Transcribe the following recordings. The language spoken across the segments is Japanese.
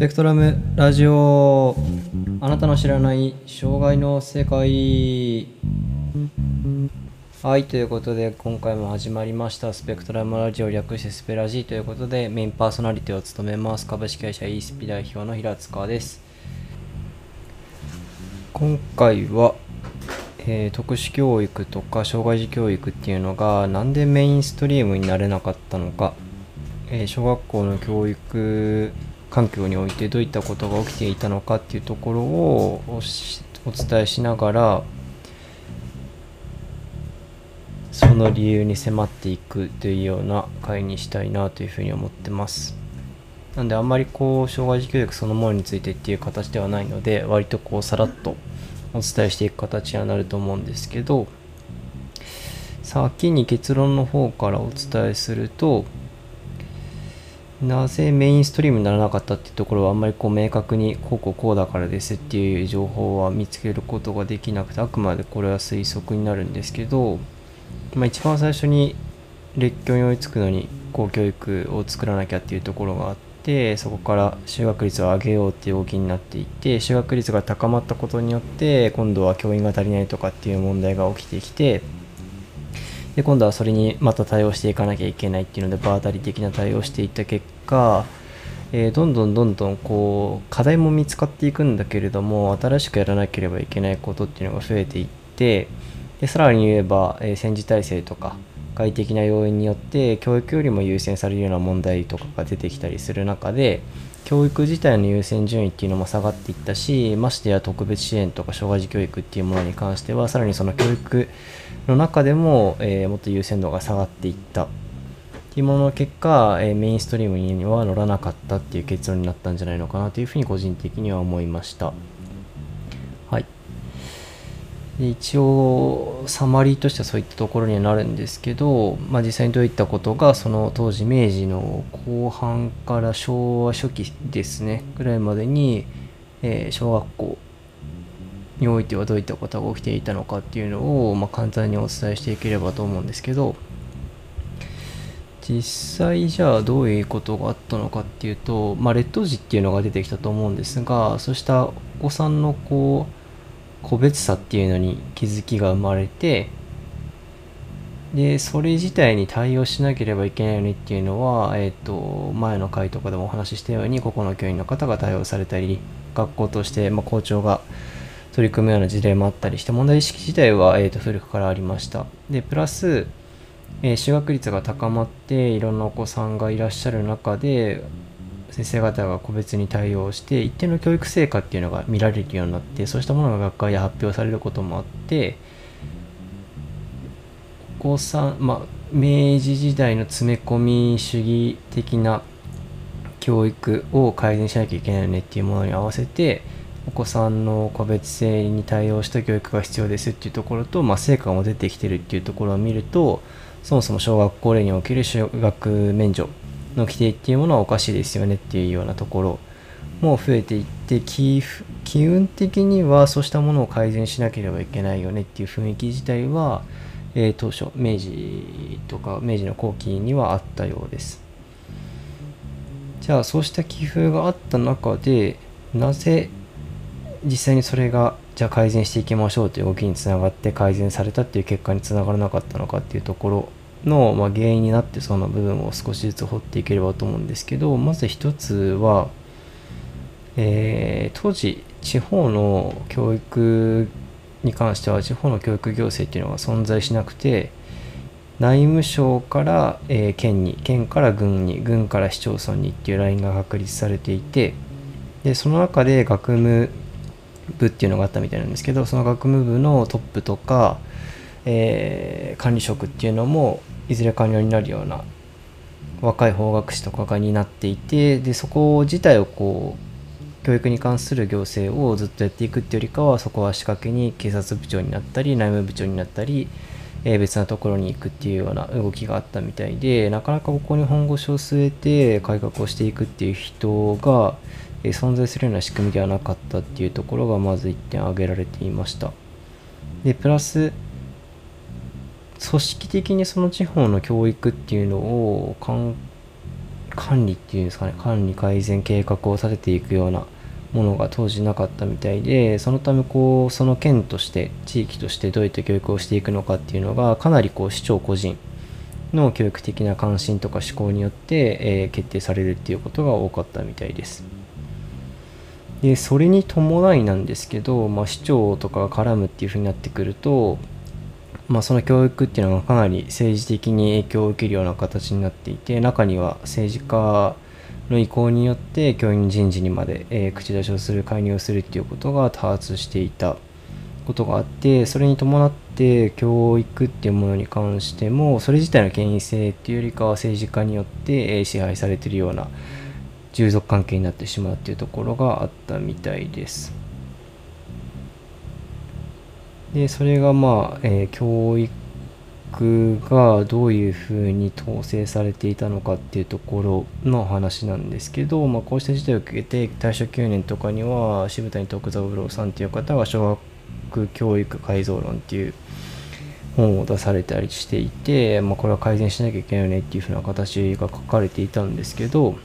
ペクトラムラジオあなたの知らない障害の世界はいということで今回も始まりました。スペクトラムラジオ略してスペラジーということでメインパーソナリティを務めます。株式会社 e スピ代表の平塚です。今回は、えー特殊教育とか障害児教育っていうのがなんでメインストリームになれなかったのか。えー小学校の教育環境においてどういったことが起きていたのかっていうところをおお伝えしながらその理由に迫っていくというような回にしたいなというふうに思ってます。なんであんまりこう障害児教育そのものについてっていう形ではないので割とこうさらっとお伝えしていく形にはなると思うんですけど先に結論の方からお伝えするとなぜメインストリームにならなかったっていうところはあんまりこう明確にこうこうこうだからですっていう情報は見つけることができなくてあくまでこれは推測になるんですけど、まあ、一番最初に列強に追いつくのに公教育を作らなきゃっていうところがあってそこから就学率を上げようっていう動きになっていて就学率が高まったことによって今度は教員が足りないとかっていう問題が起きてきてで今度はそれにまた対応していかなきゃいけないっていうので場当たり的な対応していった結果、えーどんどんどんどんこう課題も見つかっていくんだけれども新しくやらなければいけないことっていうのが増えていってでさらに言えば、えー戦時体制とか外的な要因によって教育よりも優先されるような問題とかが出てきたりする中で教育自体の優先順位っていうのも下がっていったしましてや特別支援とか障害児教育っていうものに関してはさらにその教育の中でも、えーもっと優先度が下がっていったっていうものの結果、えーメインストリームには乗らなかったっていう結論になったんじゃないのかなというふうに個人的には思いました。で一応サマリーとしてはそういったところにはなるんですけど、まあ、実際にどういったことがその当時明治の後半から昭和初期ですねぐらいまでに、えー小学校においてはどういったことが起きていたのかっていうのを、まあ、簡単にお伝えしていければと思うんですけど実際じゃあどういうことがあったのかっていうと、まあ、劣等児っていうのが出てきたと思うんですがそうしたお子さんのこう個別差っていうのに気づきが生まれてでそれ自体に対応しなければいけないよねっていうのは、えー、と前の回とかでもお話ししたように個々の教員の方が対応されたり学校として、まあ、校長が取り組むような事例もあったりして問題意識自体は、えー、と古くからありました。でプラス、えー就学率が高まっていろんなお子さんがいらっしゃる中で先生方が個別に対応して一定の教育成果っていうのが見られるようになってそうしたものが学会で発表されることもあってお子さんまあ明治時代の詰め込み主義的な教育を改善しなきゃいけないよねっていうものに合わせてお子さんの個別性に対応した教育が必要ですっていうところと、まあ、成果も出てきてるっていうところを見るとそもそも小学校例における就学免除の規定っていうものはおかしいですよねっていうようなところも増えていって機機運的にはそうしたものを改善しなければいけないよねっていう雰囲気自体は、えー当初明治とか明治の後期にはあったようです。じゃあそうした寄付があった中でなぜ実際にそれがじゃあ改善していきましょうという動きにつながって改善されたっていう結果につながらなかったのかっていうところの、ま、原因になってその部分を少しずつ掘っていければと思うんですけどまず一つは、えー当時地方の教育に関しては地方の教育行政っていうのが存在しなくて内務省から、えー県に県から郡に郡から市町村にっていうラインが確立されていてでその中で学務部っていうのがあったみたいなんですけどその学務部のトップとか、えー管理職っていうのもいずれ官僚になるような若い法学士とかが担っていてでそこ自体をこう教育に関する行政をずっとやっていくっていうよりかはそこは仕掛けに警察部長になったり内務部長になったり、えー別なところに行くっていうような動きがあったみたいでなかなかここに本腰を据えて改革をしていくっていう人が、えー存在するような仕組みではなかったっていうところがまず1点挙げられていました。でプラス組織的にその地方の教育っていうのを管理っていうんですかね管理改善計画を立てていくようなものが当時なかったみたいでそのためこうその県として地域としてどういった教育をしていくのかっていうのがかなりこう市長個人の教育的な関心とか思考によって、えー、決定されるっていうことが多かったみたいです。でそれに伴いなんですけど、まあ、市長とかが絡むっていうふうになってくると、まあ、その教育っていうのがかなり政治的に影響を受けるような形になっていて中には政治家の意向によって教員人事にまで、えー、口出しをする介入をするっていうことが多発していたことがあってそれに伴って教育っていうものに関してもそれ自体の権威性っていうよりかは政治家によって、え、支配されてるような従属関係になってしまうっていうところがあったみたいです。でそれがまあ、えー、教育がどういうふうに統制されていたのかっていうところの話なんですけど、まあ、こうした事態を受けて大正9年とかには渋谷徳三郎さんっていう方が小学教育改造論っていう本を出されたりしていて、まあ、これは改善しなきゃいけないよねっていうふうな形が書かれていたんですけど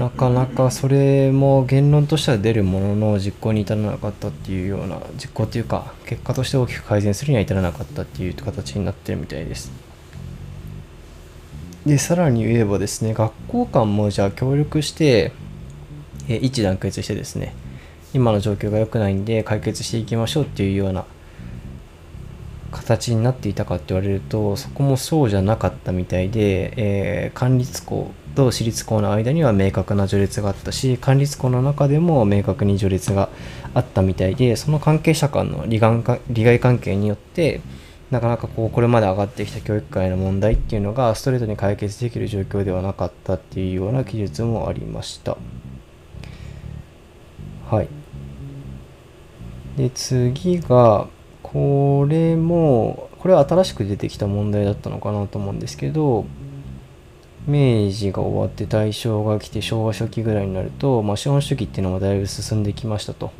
なかなかそれも言論としては出るものの実行に至らなかったっていうような実行というか結果として大きく改善するには至らなかったっていう形になってるみたいです。でさらに言えばですね学校間もじゃあ協力してえ一致団結してですね今の状況が良くないんで解決していきましょうっていうような形になっていたかって言われるとそこもそうじゃなかったみたいで、えー、管立校と私立校の間には明確な序列があったし管立校の中でも明確に序列があったみたいでその関係者間の利利害関係によってなかなかこうこれまで上がってきた教育界の問題っていうのがストレートに解決できる状況ではなかったっていうような記述もありました。はい。で次がこれもこれは新しく出てきた問題だったのかなと思うんですけど明治が終わって大正が来て昭和初期ぐらいになると、まあ、資本主義っていうのはだいぶ進んできましたと。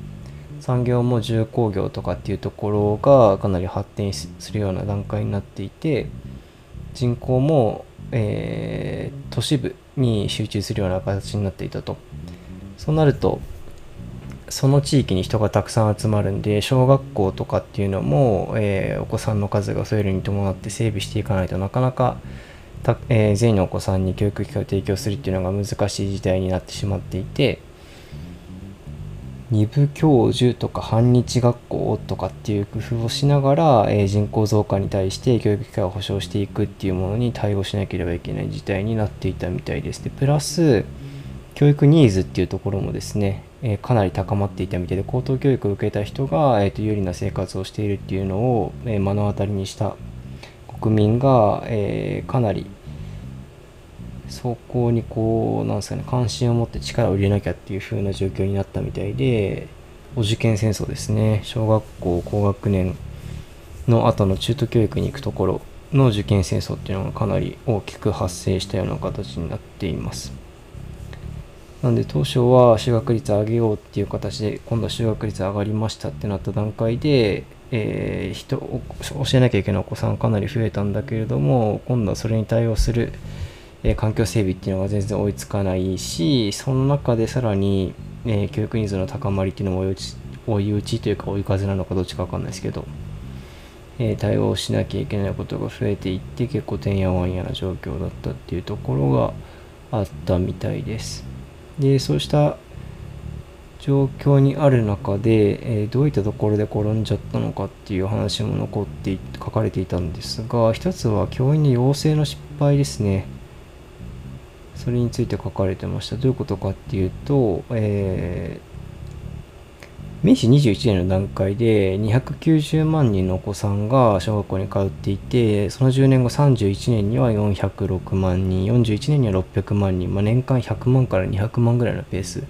産業も重工業とかっていうところがかなり発展するような段階になっていて人口も、えー、都市部に集中するような形になっていたと。そうなるとその地域に人がたくさん集まるんで小学校とかっていうのも、えー、お子さんの数が増えるに伴って整備していかないとなかなかた、えー、全員のお子さんに教育機会を提供するっていうのが難しい時代になってしまっていて二部教授とか半日学校とかっていう工夫をしながら、えー、人口増加に対して教育機会を保障していくっていうものに対応しなければいけない事態になっていたみたいです。でプラス教育ニーズっていうところもですね、えー、かなり高まっていたみたいで高等教育を受けた人が、えーと、有利な生活をしているっていうのを、えー、目の当たりにした国民が、えー、かなりそこにこうなんですかね関心を持って力を入れなきゃっていう風な状況になったみたいでお受験戦争ですね小学校高学年の後の中等教育に行くところの受験戦争っていうのがかなり大きく発生したような形になっています。なんで当初は修学率上げようっていう形で今度は修学率上がりましたってなった段階で、えー、人教えなきゃいけないお子さんかなり増えたんだけれども今度はそれに対応する、えー、環境整備っていうのが全然追いつかないしその中でさらに、えー、教育ニーズの高まりっていうのも追い打ち追い打ちというか追い風なのかどっちかわかんないですけど、え対応しなきゃいけないことが増えていって結構てんやわんやな状況だったっていうところがあったみたいです。でそうした状況にある中で、えー、どういったところで転んじゃったのかっていう話も残って書かれていたんですが一つは教員の養成の失敗ですね。それについて書かれてました。どういうことかっていうと、え明治21年の段階で290万人のお子さんが小学校に通っていてその10年後31年には406万人41年には600万人、まあ、年間100万から200万ぐらいのペース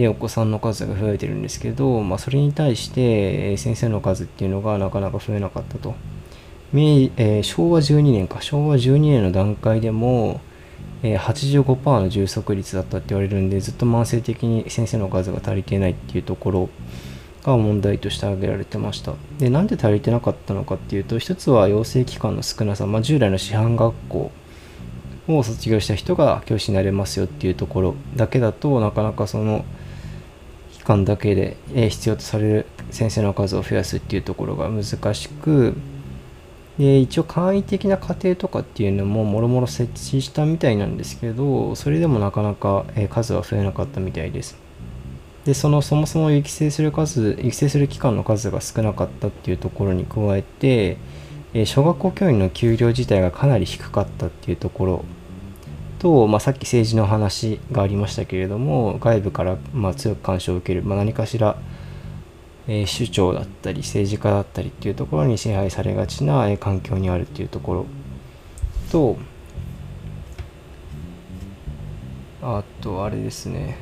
でお子さんの数が増えてるんですけど、まあ、それに対して先生の数っていうのがなかなか増えなかったと。明えー、昭和12年か。昭和12年の段階でもえー、85%の充足率だったって言われるんでずっと慢性的に先生の数が足りていないっていうところが問題として挙げられてました。でなんで足りてなかったのかっていうと一つは養成機関の少なさ、まあ、従来の師範学校を卒業した人が教師になれますよっていうところだけだとなかなかその間だけで必要とされる先生の数を増やすっていうところが難しくで一応簡易的な家庭とかっていうのももろもろ設置したみたいなんですけどそれでもなかなか数は増えなかったみたいです。でそのそもそも育成する数育成する期間の数が少なかったっていうところに加えて小学校教員の給料自体がかなり低かったっていうところと、まあ、さっき政治の話がありましたけれども外部からま強く干渉を受ける、まあ、何かしらえ首長だったり政治家だったりっていうところに支配されがちな、え環境にあるっていうところとあとあれですね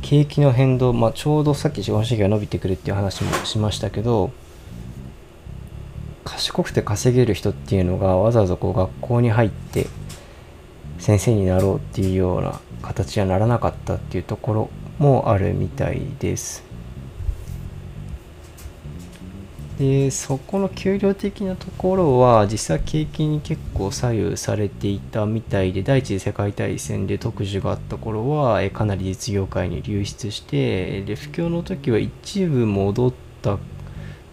景気の変動、まあ、ちょうどさっき資本主義が伸びてくるっていう話もしましたけど賢くて稼げる人っていうのがわざわざこう学校に入って先生になろうっていうような形にはならなかったっていうところもあるみたいです。でそこの給料的なところは実際景気に結構左右されていたみたいで第一次世界大戦で特需があった頃はかなり実業界に流出してで不況の時は一部戻った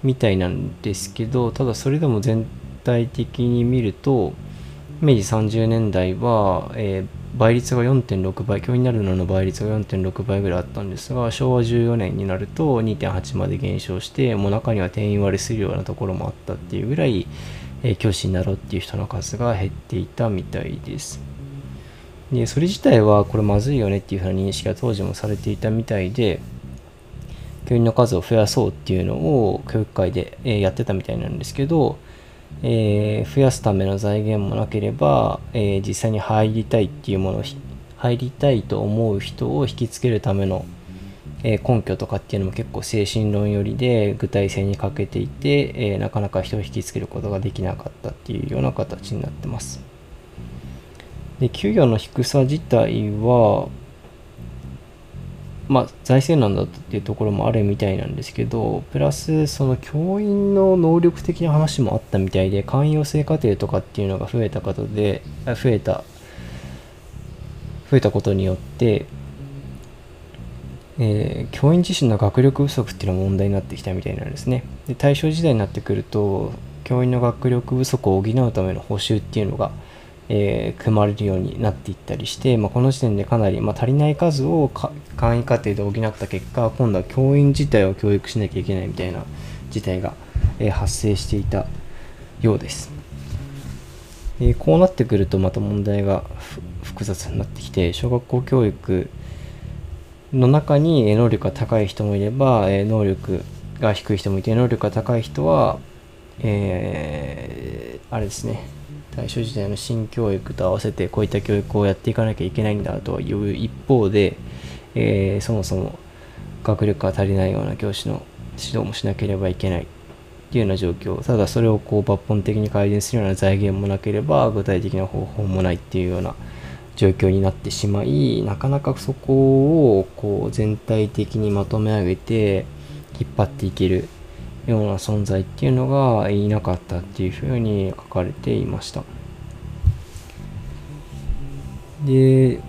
みたいなんですけどただそれでも全体的に見ると明治30年代は、えー倍率が4.6倍教員になるのの倍率が4.6倍ぐらいあったんですが昭和14年になると2.8まで減少してもう中には定員割れするようなところもあったっていうぐらい、えー、教師になろうっていう人の数が減っていたみたいです。でそれ自体はこれまずいよねっていうふうな認識が当時もされていたみたいで教員の数を増やそうっていうのを教育会で、やってたみたいなんですけどえー、増やすための財源もなければ、えー、実際に入りたいっていうものを入りたいと思う人を引きつけるための、えー、根拠とかっていうのも結構精神論寄りで具体性に欠けていて、えなかなか人を引きつけることができなかったっていうような形になってます。で給与の低さ自体はまあ、財政難だっていうところもあるみたいなんですけど、プラス、その教員の能力的な話もあったみたいで、寛容性課程とかっていうのが増えたことで、増えた、増えたことによって、えー、教員自身の学力不足っていうのが問題になってきたみたいなんですね。で大正時代になってくると、教員の学力不足を補うための報酬っていうのが、えー、組まれるようになっていったりして、まあ、この時点でかなり、まあ、足りない数を簡易課程で補った結果今度は教員自体を教育しなきゃいけないみたいな事態が、えー、発生していたようです、え、こうなってくるとまた問題が複雑になってきて小学校教育の中に能力が高い人もいれば能力が低い人もいて能力が高い人はえー、あれですね大正時代の新教育と合わせてこういった教育をやっていかなきゃいけないんだという一方で、えー、そもそも学力が足りないような教師の指導もしなければいけないっていうような状況。ただそれをこう抜本的に改善するような財源もなければ具体的な方法もないっていうような状況になってしまいなかなかそこをこう全体的にまとめ上げて引っ張っていけるような存在っていうのがいなかったっていうふうに書かれていました。で、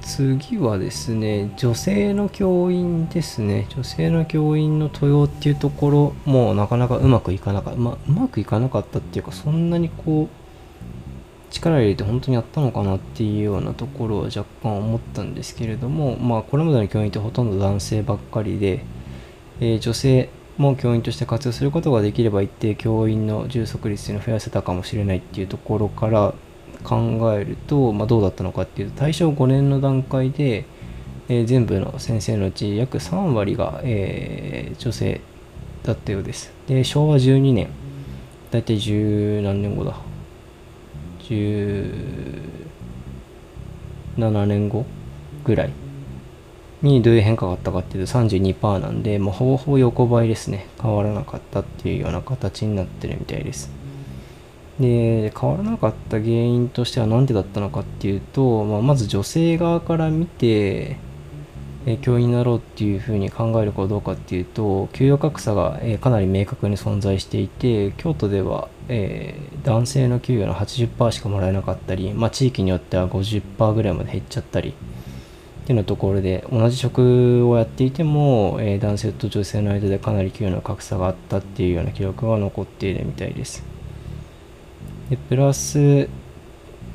次はですね、女性の教員ですね。女性の教員の登用っていうところもなかなかうまくいかなかった。ま、うまくいかなかったっていうか、そんなにこう、力入れて本当にやったのかなっていうようなところは若干思ったんですけれども、まあ、これまでの教員ってほとんど男性ばっかりで、えー、女性も教員として活用することができれば一定教員の充足率を増やせたかもしれないっていうところから考えると、まあ、どうだったのかっていうと大正5年の段階で、えー、全部の先生のうち約3割が、えー、女性だったようです。で昭和12年大体十何年後だ17年後ぐらいにどういう変化があったかっていうと32%なんで、まあ、ほぼほぼ横ばいですね。変わらなかったっていうような形になってるみたいです。で、変わらなかった原因としては何でだったのかっていうと、まあ、まず女性側から見て、教員になろうっていうふうに考えるかどうかっていうと給与格差が、かなり明確に存在していて京都では、えー、男性の給与の80%しかもらえなかったり、まあ、地域によっては50%ぐらいまで減っちゃったりっていうのところで同じ職をやっていても、えー、男性と女性の間でかなり給与の格差があったっていうような記録が残っているみたいです。でプラス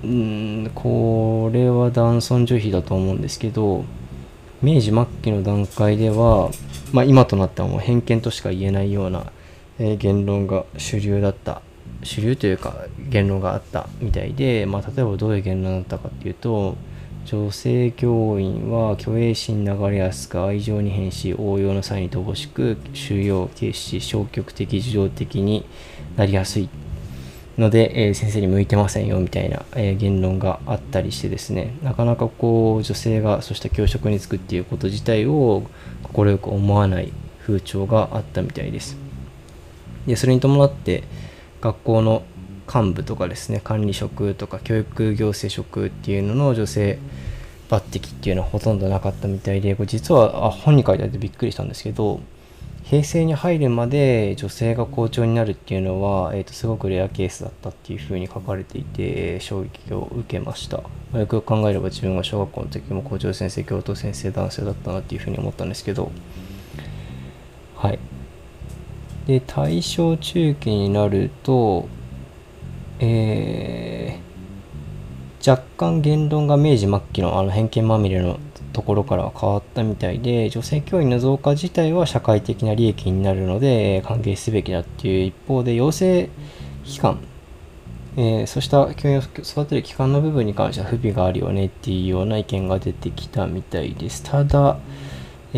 うんこれは男尊女卑だと思うんですけど明治末期の段階では、まあ、今となってはもう偏見としか言えないような、えー、言論が主流だった主流というか言論があったみたいで、まあ、例えばどういう言論だったかっていうと女性教員は虚栄心流れやすく愛情に変し応用の際に乏しく収容軽視消極的受情的になりやすいので、えー、先生に向いてませんよみたいな、えー、言論があったりしてですね。なかなかこう女性がそうした教職に就くっていうこと自体を快く思わない風潮があったみたいです。でそれに伴って学校の幹部とかですね管理職とか教育行政職っていうのの女性抜擢っていうのはほとんどなかったみたいでこれ実はあ本に書いてあってびっくりしたんですけど平成に入るまで女性が校長になるっていうのは、えーと、すごくレアケースだったっていうふうに書かれていて衝撃を受けました、よくよく考えれば自分が小学校の時も校長先生教頭先生男性だったなっていうふうに思ったんですけど。はい。で大正中期になるとえー、若干言論が明治末期のあの偏見まみれのところからは変わったみたいで女性教員の増加自体は社会的な利益になるので歓迎すべきだっていう一方で養成機関、えー、そうした教員を育てる機関の部分に関しては不備があるよねっていうような意見が出てきたみたいです。ただ、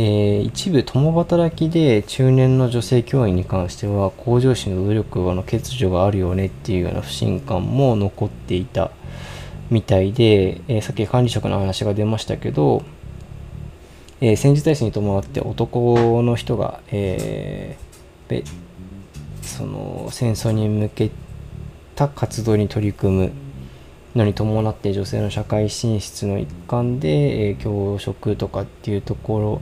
えー、一部共働きで中年の女性教員に関しては向上心の努力の欠如があるよねっていうような不信感も残っていたみたいで、えー、さっき管理職の話が出ましたけどえー、戦時体制に伴って男の人が、えー、その戦争に向けた活動に取り組むのに伴って女性の社会進出の一環で、え、教職とかっていうところ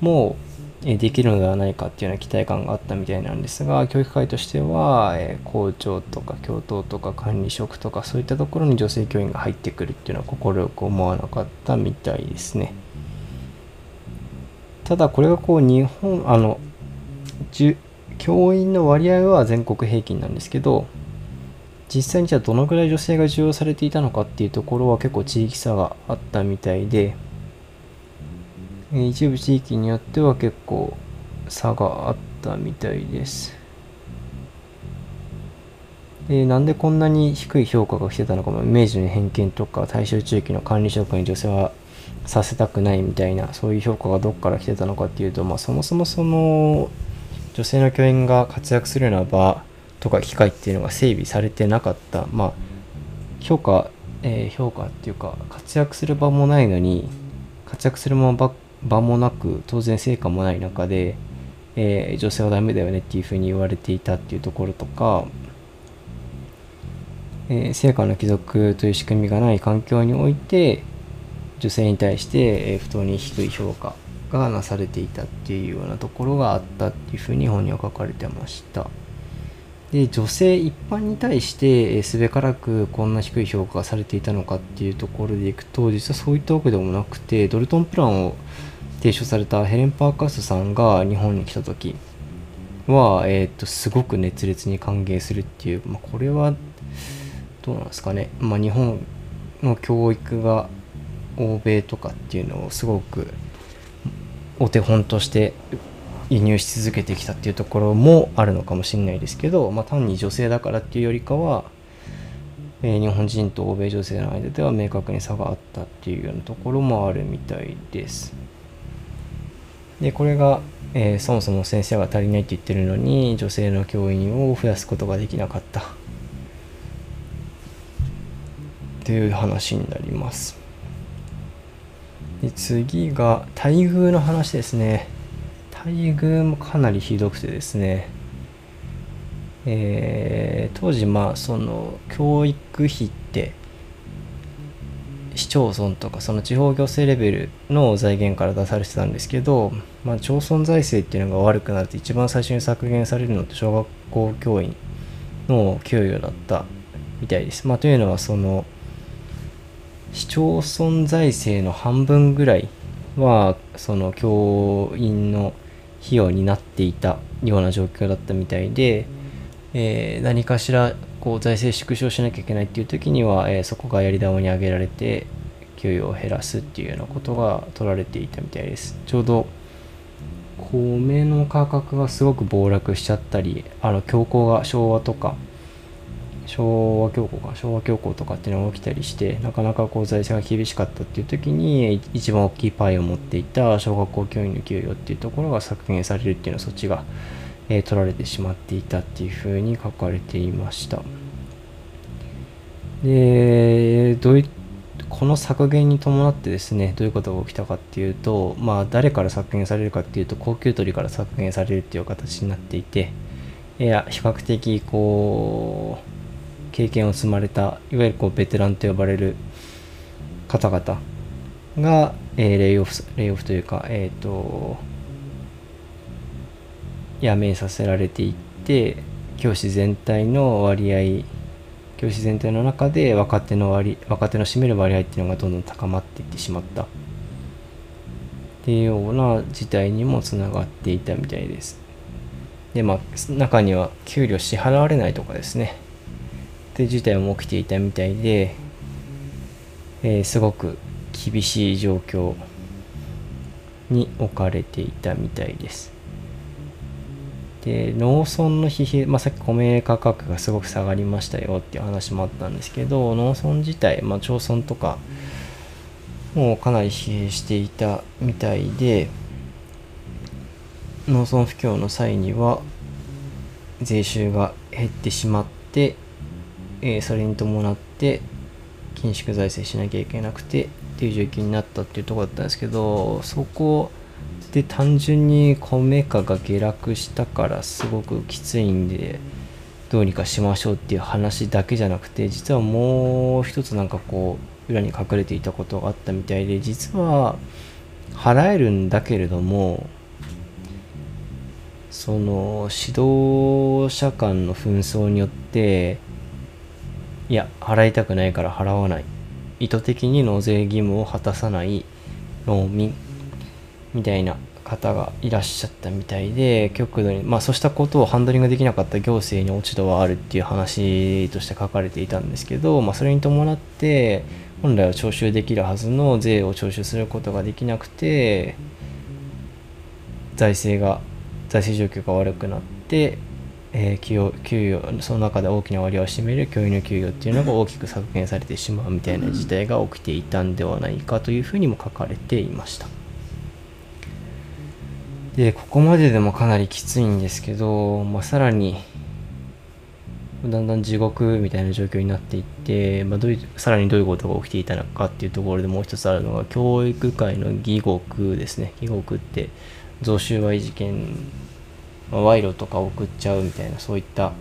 も、え、できるのではないかっていうような期待感があったみたいなんですが教育会としては、校長とか教頭とか管理職とかそういったところに女性教員が入ってくるっていうのは快く思わなかったみたいですね。ただこれがこう日本あの教員の割合は全国平均なんですけど実際にじゃあどのぐらい女性が需要されていたのかっていうところは結構地域差があったみたいで一部地域によっては結構差があったみたいです。でなんでこんなに低い評価が来てたのかも明治の偏見とか大正中期の管理職に女性はさせたくないみたいなそういう評価がどっから来てたのかっていうと、まあ、そもそもその女性の教員が活躍するような場とか機会っていうのが整備されてなかった、まあ、評価、えー、評価っていうか活躍する場もないのに活躍する場場もなく当然成果もない中で、えー、女性はダメだよねっていうふうに言われていたっていうところとか、えー、成果の帰属という仕組みがない環境において女性に対して不当に低い評価がなされていたっていうようなところがあったっていうふうに本には書かれてました。で女性一般に対してすべからくこんな低い評価がされていたのかっていうところでいくと実はそういったわけでもなくてドルトンプランを提唱されたヘレン・パーカースさんが日本に来た時は、えー、とすごく熱烈に歓迎するっていう、まあ、これはどうなんですかね、まあ、日本の教育が欧米とかっていうのをすごくお手本として輸入し続けてきたっていうところもあるのかもしれないですけど、まあ、単に女性だからっていうよりかは、えー、日本人と欧米女性の間では明確に差があったっていうようなところもあるみたいです。でこれが、えー、そもそも先生が足りないって言ってるのに女性の教員を増やすことができなかったという話になります。で次が待遇の話ですね待遇もかなりひどくてですねえー、当時まあその教育費って市町村とかその地方行政レベルの財源から出されてたんですけど、まあ、町村財政っていうのが悪くなって一番最初に削減されるのって小学校教員の給与だったみたいです。まあ、というのはその市町村財政の半分ぐらいはその教員の費用になっていたような状況だったみたいで、えー、何かしらこう財政縮小しなきゃいけないっていう時には、えー、そこがやり玉に挙げられて給与を減らすっていうようなことが取られていたみたいです。ちょうど米の価格がすごく暴落しちゃったり、あの恐慌が昭和とか昭和恐慌か昭和恐慌とかっていうのが起きたりしてなかなかこう財政が厳しかったっていう時に一番大きいパイを持っていた小学校教員の給与っていうところが削減されるっていうのはそっちが、えー、取られてしまっていたっていうふうに書かれていました。でどういこの削減に伴ってですねどういうことが起きたかっていうとまあ誰から削減されるかっていうと高級取りから削減されるっていう形になっていていや比較的こう経験を積まれたいわゆるこうベテランと呼ばれる方々が、えー、レイオフレイオフというか、えっ、ー、と辞めさせられていって教師全体の割合教師全体の中で若手の割若手の占める割合っていうのがどんどん高まっていってしまったっていうような事態にもつながっていたみたいです。でまあ中には給料支払われないとかですねって事態も起きていたみたいで、えー、すごく厳しい状況に置かれていたみたいです。で農村の疲弊、まあ、さっき米価格がすごく下がりましたよっていう話もあったんですけど農村自体、まあ、町村とかもうかなり疲弊していたみたいで農村不況の際には税収が減ってしまってえー、それに伴って緊縮財政しなきゃいけなくてっていう状況になったっていうとこだったんですけどそこで単純に米価が下落したからすごくきついんでどうにかしましょうっていう話だけじゃなくて実はもう一つなんかこう裏に隠れていたことがあったみたいで実は払えるんだけれどもその指導者間の紛争によっていや払いたくないから払わない。意図的に納税義務を果たさない農民みたいな方がいらっしゃったみたいで極度に。まあそうしたことをハンドリングできなかった行政に落ち度はあるっていう話として書かれていたんですけど、まあ、それに伴って本来は徴収できるはずの税を徴収することができなくて財政が財政状況が悪くなってえー、給与給与その中で大きな割合を占める教員の給与っていうのが大きく削減されてしまうみたいな事態が起きていたんではないかというふうにも書かれていました。でここまででもかなりきついんですけど、まあ、さらにだんだん地獄みたいな状況になっていって、まあ、どういうさらにどういうことが起きていたのかっていうところでもう一つあるのが教育界の義獄ですね。義獄って贈収賄事件まあ、賄賂とか送っちゃうみたいなそういった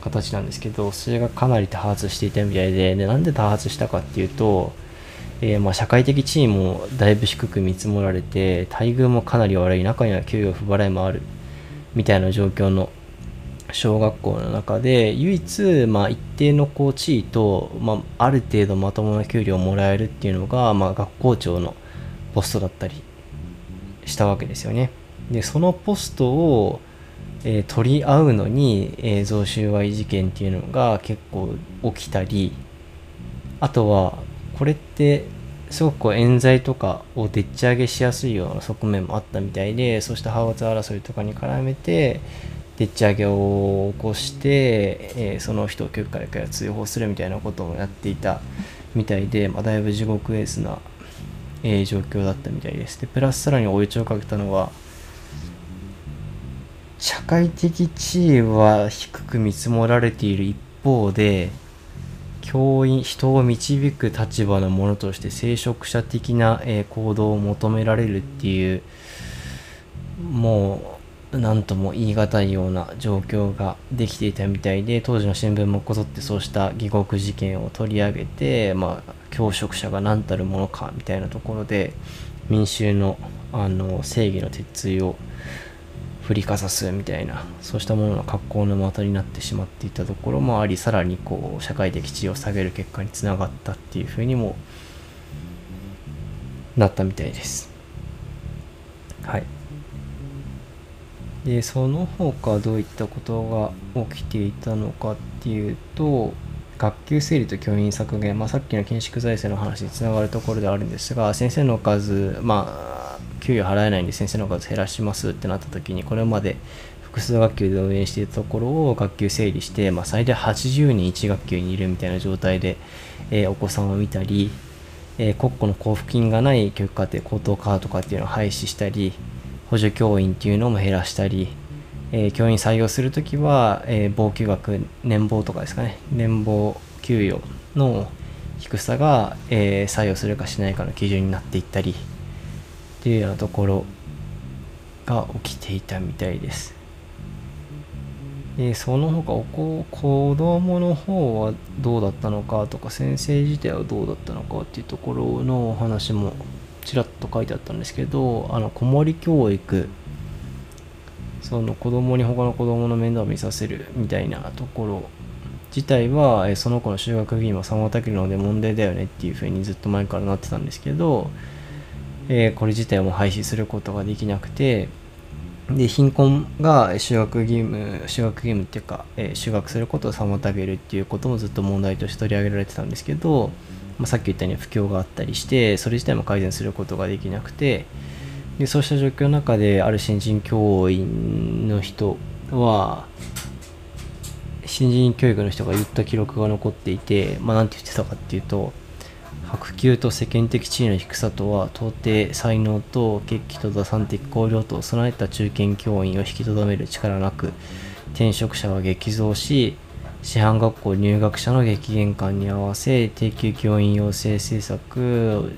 形なんですけどそれがかなり多発していたみたいででなんで多発したかっていうと、えー、まあ社会的地位もだいぶ低く見積もられて待遇もかなり悪い中には給与不払いもあるみたいな状況の小学校の中で唯一、まあ、一定のこう地位と、まあ、ある程度まともな給料をもらえるっていうのが、まあ、学校長のポストだったりしたわけですよね。でそのポストをえー、取り合うのに、えー、贈収賄事件っていうのが結構起きたりあとはこれってすごくこう冤罪とかをでっち上げしやすいような側面もあったみたいでそうした派閥争いとかに絡めてでっち上げを起こして、えー、その人を教育会から通報するみたいなことをやっていたみたいで、まあ、だいぶ地獄エースな、えー、状況だったみたいです。でプラスさらに追い打ちをかけたのは社会的地位は低く見積もられている一方で教員人を導く立場のものとして聖職者的な、え行動を求められるっていうもう何とも言い難いような状況ができていたみたいで当時の新聞もこぞってそうした義国事件を取り上げて、まあ、教職者が何たるものかみたいなところで民衆のあの正義の鉄槌を振りかざすみたいなそうしたものの格好の的になってしまっていたところもありさらにこう社会的地位を下げる結果につながったっていうふうにもなったみたいです。はい。でその他どういったことが起きていたのかっていうと学級整理と教員削減、まあ、さっきの緊縮財政の話につながるところではあるんですが先生の数まあ給与払えないんで先生の数減らしますってなった時にこれまで複数学級で運営していたところを学級整理して、まあ、最大80人1学級にいるみたいな状態で、えー、お子さんを見たり、えー、国庫の交付金がない教育課程高等科とかっていうのを廃止したり補助教員っていうのも減らしたり、えー、教員採用するときは、えー、俸給額年俸とかですかね年俸給与の低さが、えー、採用するかしないかの基準になっていったりっていうようなところが起きていたみたいです。でその他お子子供の方はどうだったのかとか先生自体はどうだったのかっていうところのお話もちらっと書いてあったんですけどあの子守教育その子供に他の子供の面倒を見させるみたいなところ自体はえその子の修学義務を妨げるので問題だよねっていうふうにずっと前からなってたんですけど、えー、これ自体も廃止することができなくてで貧困が修学義務修学義務っていうか、えー、修学することを妨げるっていうこともずっと問題として取り上げられてたんですけど、まあ、さっき言ったように不況があったりしてそれ自体も改善することができなくてでそうした状況の中である新人教員の人は新人教育の人が言った記録が残っていて、まあ、なんて言ってたかっていうと白球と世間的地位の低さとは到底才能と決起と打算的考慮と備えた中堅教員を引きとどめる力なく転職者は激増し師範学校入学者の激減感に合わせ定期教員養成政策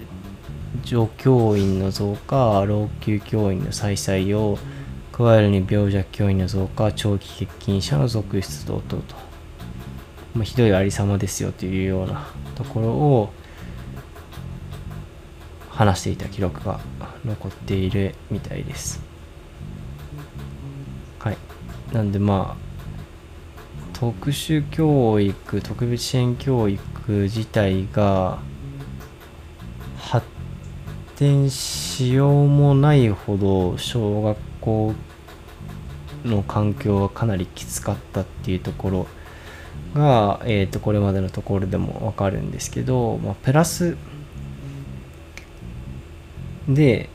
助教員の増加老朽教員の再採用加えるに病弱教員の増加長期欠勤者の続出等々と、まあ、ひどいありさまですよというようなところを話していた記録が残っているみたいです。はい。なんでまあ特殊教育特別支援教育自体が展しようもないほど小学校の環境はかなりきつかったっていうところが、えー、とこれまでのところでも分かるんですけど、まあ、プラスで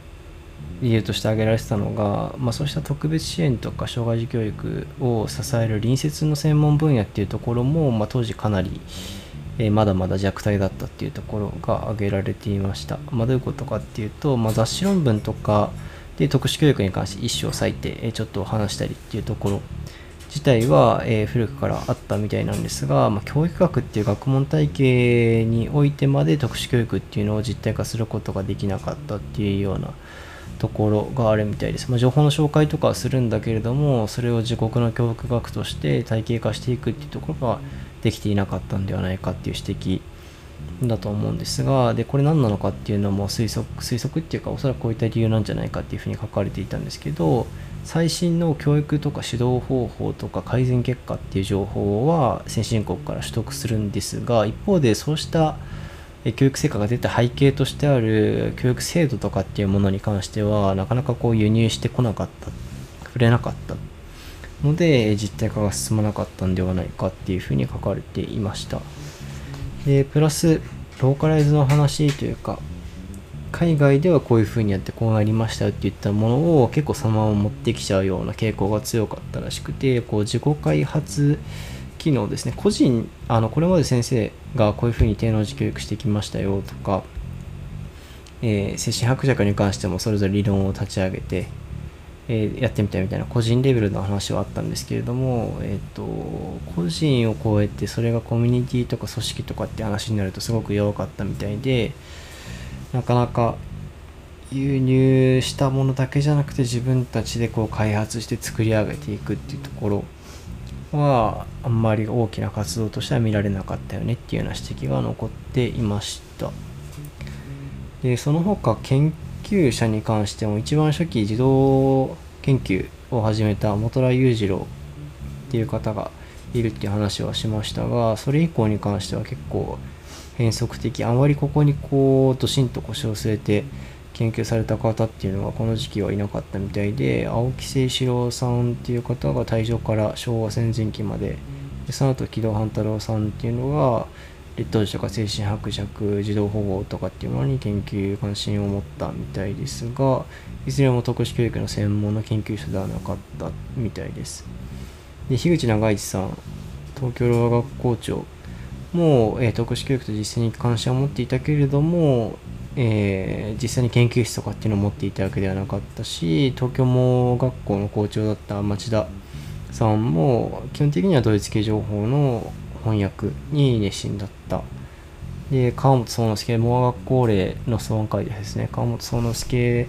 理由として挙げられてたのが、まあ、そうした特別支援とか障害児教育を支える隣接の専門分野っていうところも、まあ、当時かなり、えー、まだまだ弱体だったっていうところが挙げられていました、まあ、どういうことかっていうと、まあ、雑誌論文とかで特殊教育に関して一種を割いて、えー、ちょっと話したりっていうところ自体は、えー、古くからあったみたいなんですが、まあ、教育学っていう学問体系においてまで特殊教育っていうのを実体化することができなかったっていうようなところがあるみたいです。まあ、情報の紹介とかはするんだけれども、それを自国の教育学として体系化していくっていうところができていなかったんではないかっていう指摘だと思うんですが、で、これ何なのかっていうのも推測、推測っていうか、おそらくこういった理由なんじゃないかっていうふうに書かれていたんですけど、最新の教育とか指導方法とか改善結果っていう情報は先進国から取得するんですが、一方でそうした教育成果が出た背景としてある教育制度とかっていうものに関してはなかなかこう輸入してこなかった触れなかったので実体化が進まなかったんではないかっていうふうに書かれていました。でプラスローカライズの話というか海外ではこういうふうにやってこうなりましたよっていったものを結構そのまま持ってきちゃうような傾向が強かったらしくてこう自己開発機能ですね。個人あのこれまで先生がこういうふうに低能児教育してきましたよとか、えー、精神伯爵に関してもそれぞれ理論を立ち上げて、えー、やってみたいみたいな個人レベルの話はあったんですけれども、えーと、個人を超えてそれがコミュニティとか組織とかって話になるとすごく弱かったみたいでなかなか輸入したものだけじゃなくて自分たちでこう開発して作り上げていくっていうところはあんまり大きな活動としては見られなかったよねっていうような指摘が残っていました。でその他研究者に関しても一番初期児童研究を始めた本良裕次郎っていう方がいるっていう話はしましたがそれ以降に関しては結構変則的あまりここにこうドシンと腰を据えて研究された方っていうのがこの時期はいなかったみたいで青木清志郎さんっていう方が大正から昭和戦前期まででその後木戸半太郎さんっていうのが劣等児とか？精神伯爵児童保護とかっていうものに研究関心を持ったみたいですがいずれも特殊教育の専門の研究者ではなかったみたいです。で樋口長一さん東京老学校長も、えー、特殊教育と実践に関心を持っていたけれどもえー、実際に研究室とかっていうのを持っていたわけではなかったし東京盲学校の校長だった町田さんも基本的にはドイツ系情報の翻訳に熱心だった。で川本宗之助盲学校例の相談会でですね。川本宗之助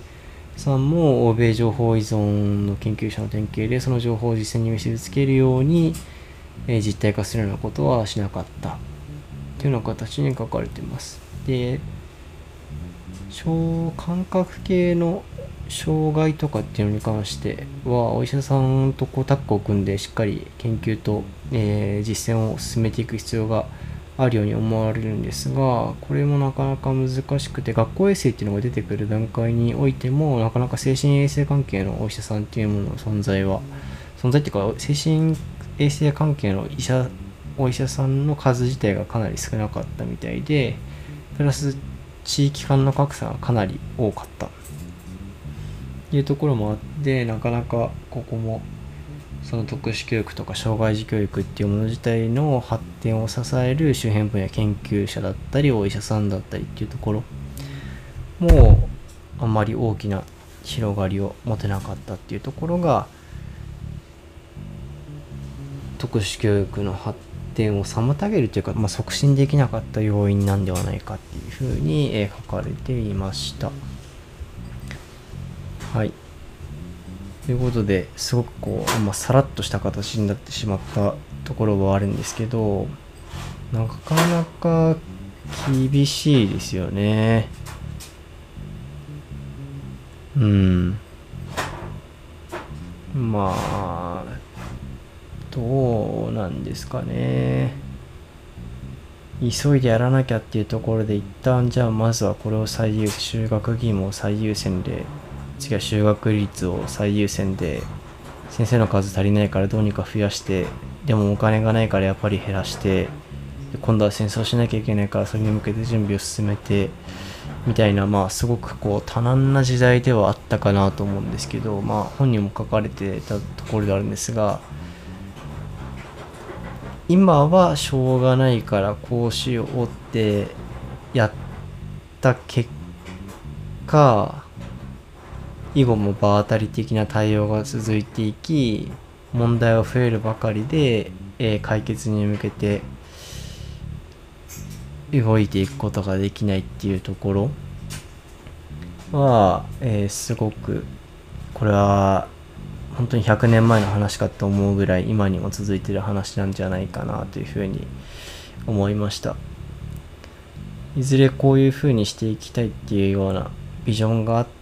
さんも欧米情報依存の研究者の典型でその情報を実践に結びつけるように、えー、実体化するようなことはしなかった。というような形に書かれています。で小感覚系の障害とかっていうのに関してはお医者さんとこうタッグを組んでしっかり研究と、えー、実践を進めていく必要があるように思われるんですがこれもなかなか難しくて学校衛生っていうのが出てくる段階においてもなかなか精神衛生関係のお医者さんっていうものの存在は存在っていうか精神衛生関係の医者お医者さんの数自体がかなり少なかったみたいでプラス地域間の格差がかなり多かった。いうところもあってなかなかここもその特殊教育とか障害児教育っていうもの自体の発展を支える周辺分野研究者だったりお医者さんだったりっていうところもあんまり大きな広がりを持てなかったっていうところが特殊教育の発展を妨げるというか、まあ、促進できなかった要因なんではないかっていうふうに、書かれていました。はい。ということですごくこう、まあ、さらっとした形になってしまったところはあるんですけどなかなか厳しいですよね。うん。まあどうなんですかね急いでやらなきゃっていうところで一旦じゃあまずはこれを最優先就学義務を最優先で次は就学率を最優先で先生の数足りないからどうにか増やしてでもお金がないからやっぱり減らして今度は戦争しなきゃいけないからそれに向けて準備を進めてみたいなまあすごくこう多難な時代ではあったかなと思うんですけどまあ本にも書かれてたところであるんですが今はしょうがないからこうしようってやった結果以後も場当たり的な対応が続いていき問題は増えるばかりで、えー、解決に向けて動いていくことができないっていうところは、えー、すごくこれは本当に100年前の話かと思うぐらい今にも続いてる話なんじゃないかなというふうに思いました。いずれこういうふうにしていきたいっていうようなビジョンがあって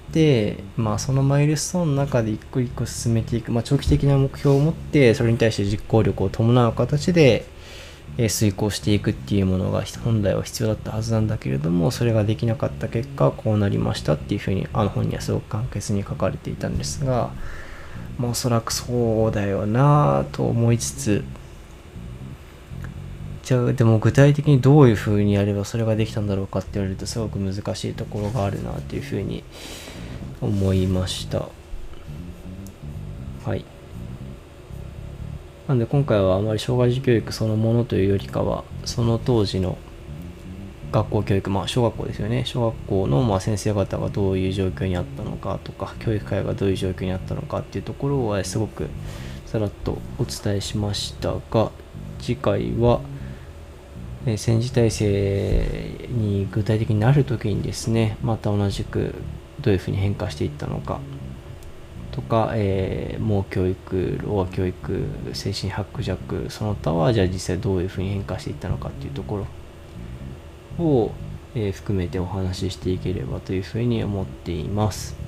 まあそのマイルストーンの中で一個一個進めていく、まあ、長期的な目標を持ってそれに対して実行力を伴う形でえ遂行していくっていうものが本来は必要だったはずなんだけれどもそれができなかった結果こうなりましたっていうふうにあの本にはすごく簡潔に書かれていたんですがまあ、おそらくそうだよなと思いつつじゃあでも具体的にどういうふうにやればそれができたんだろうかって言われるとすごく難しいところがあるなっていうふうに思いました。はい。なんで今回はあまり障害児教育そのものというよりかはその当時の学校教育、まあ、小学校ですよね。小学校のま先生方がどういう状況にあったのかとか教育会がどういう状況にあったのかっていうところはすごくさらっとお伝えしましたが次回は、え戦時体制に具体的になる時にですねまた同じくどういうふうに変化していったのかとか、えー、盲教育、ロア教育、精神薄弱、その他はじゃあ実際どういうふうに変化していったのかっていうところを、えー、含めてお話ししていければというふうに思っています。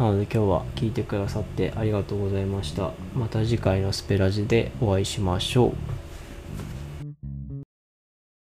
なので今日は聞いてくださってありがとうございましたまた次回のスペラジでお会いしましょう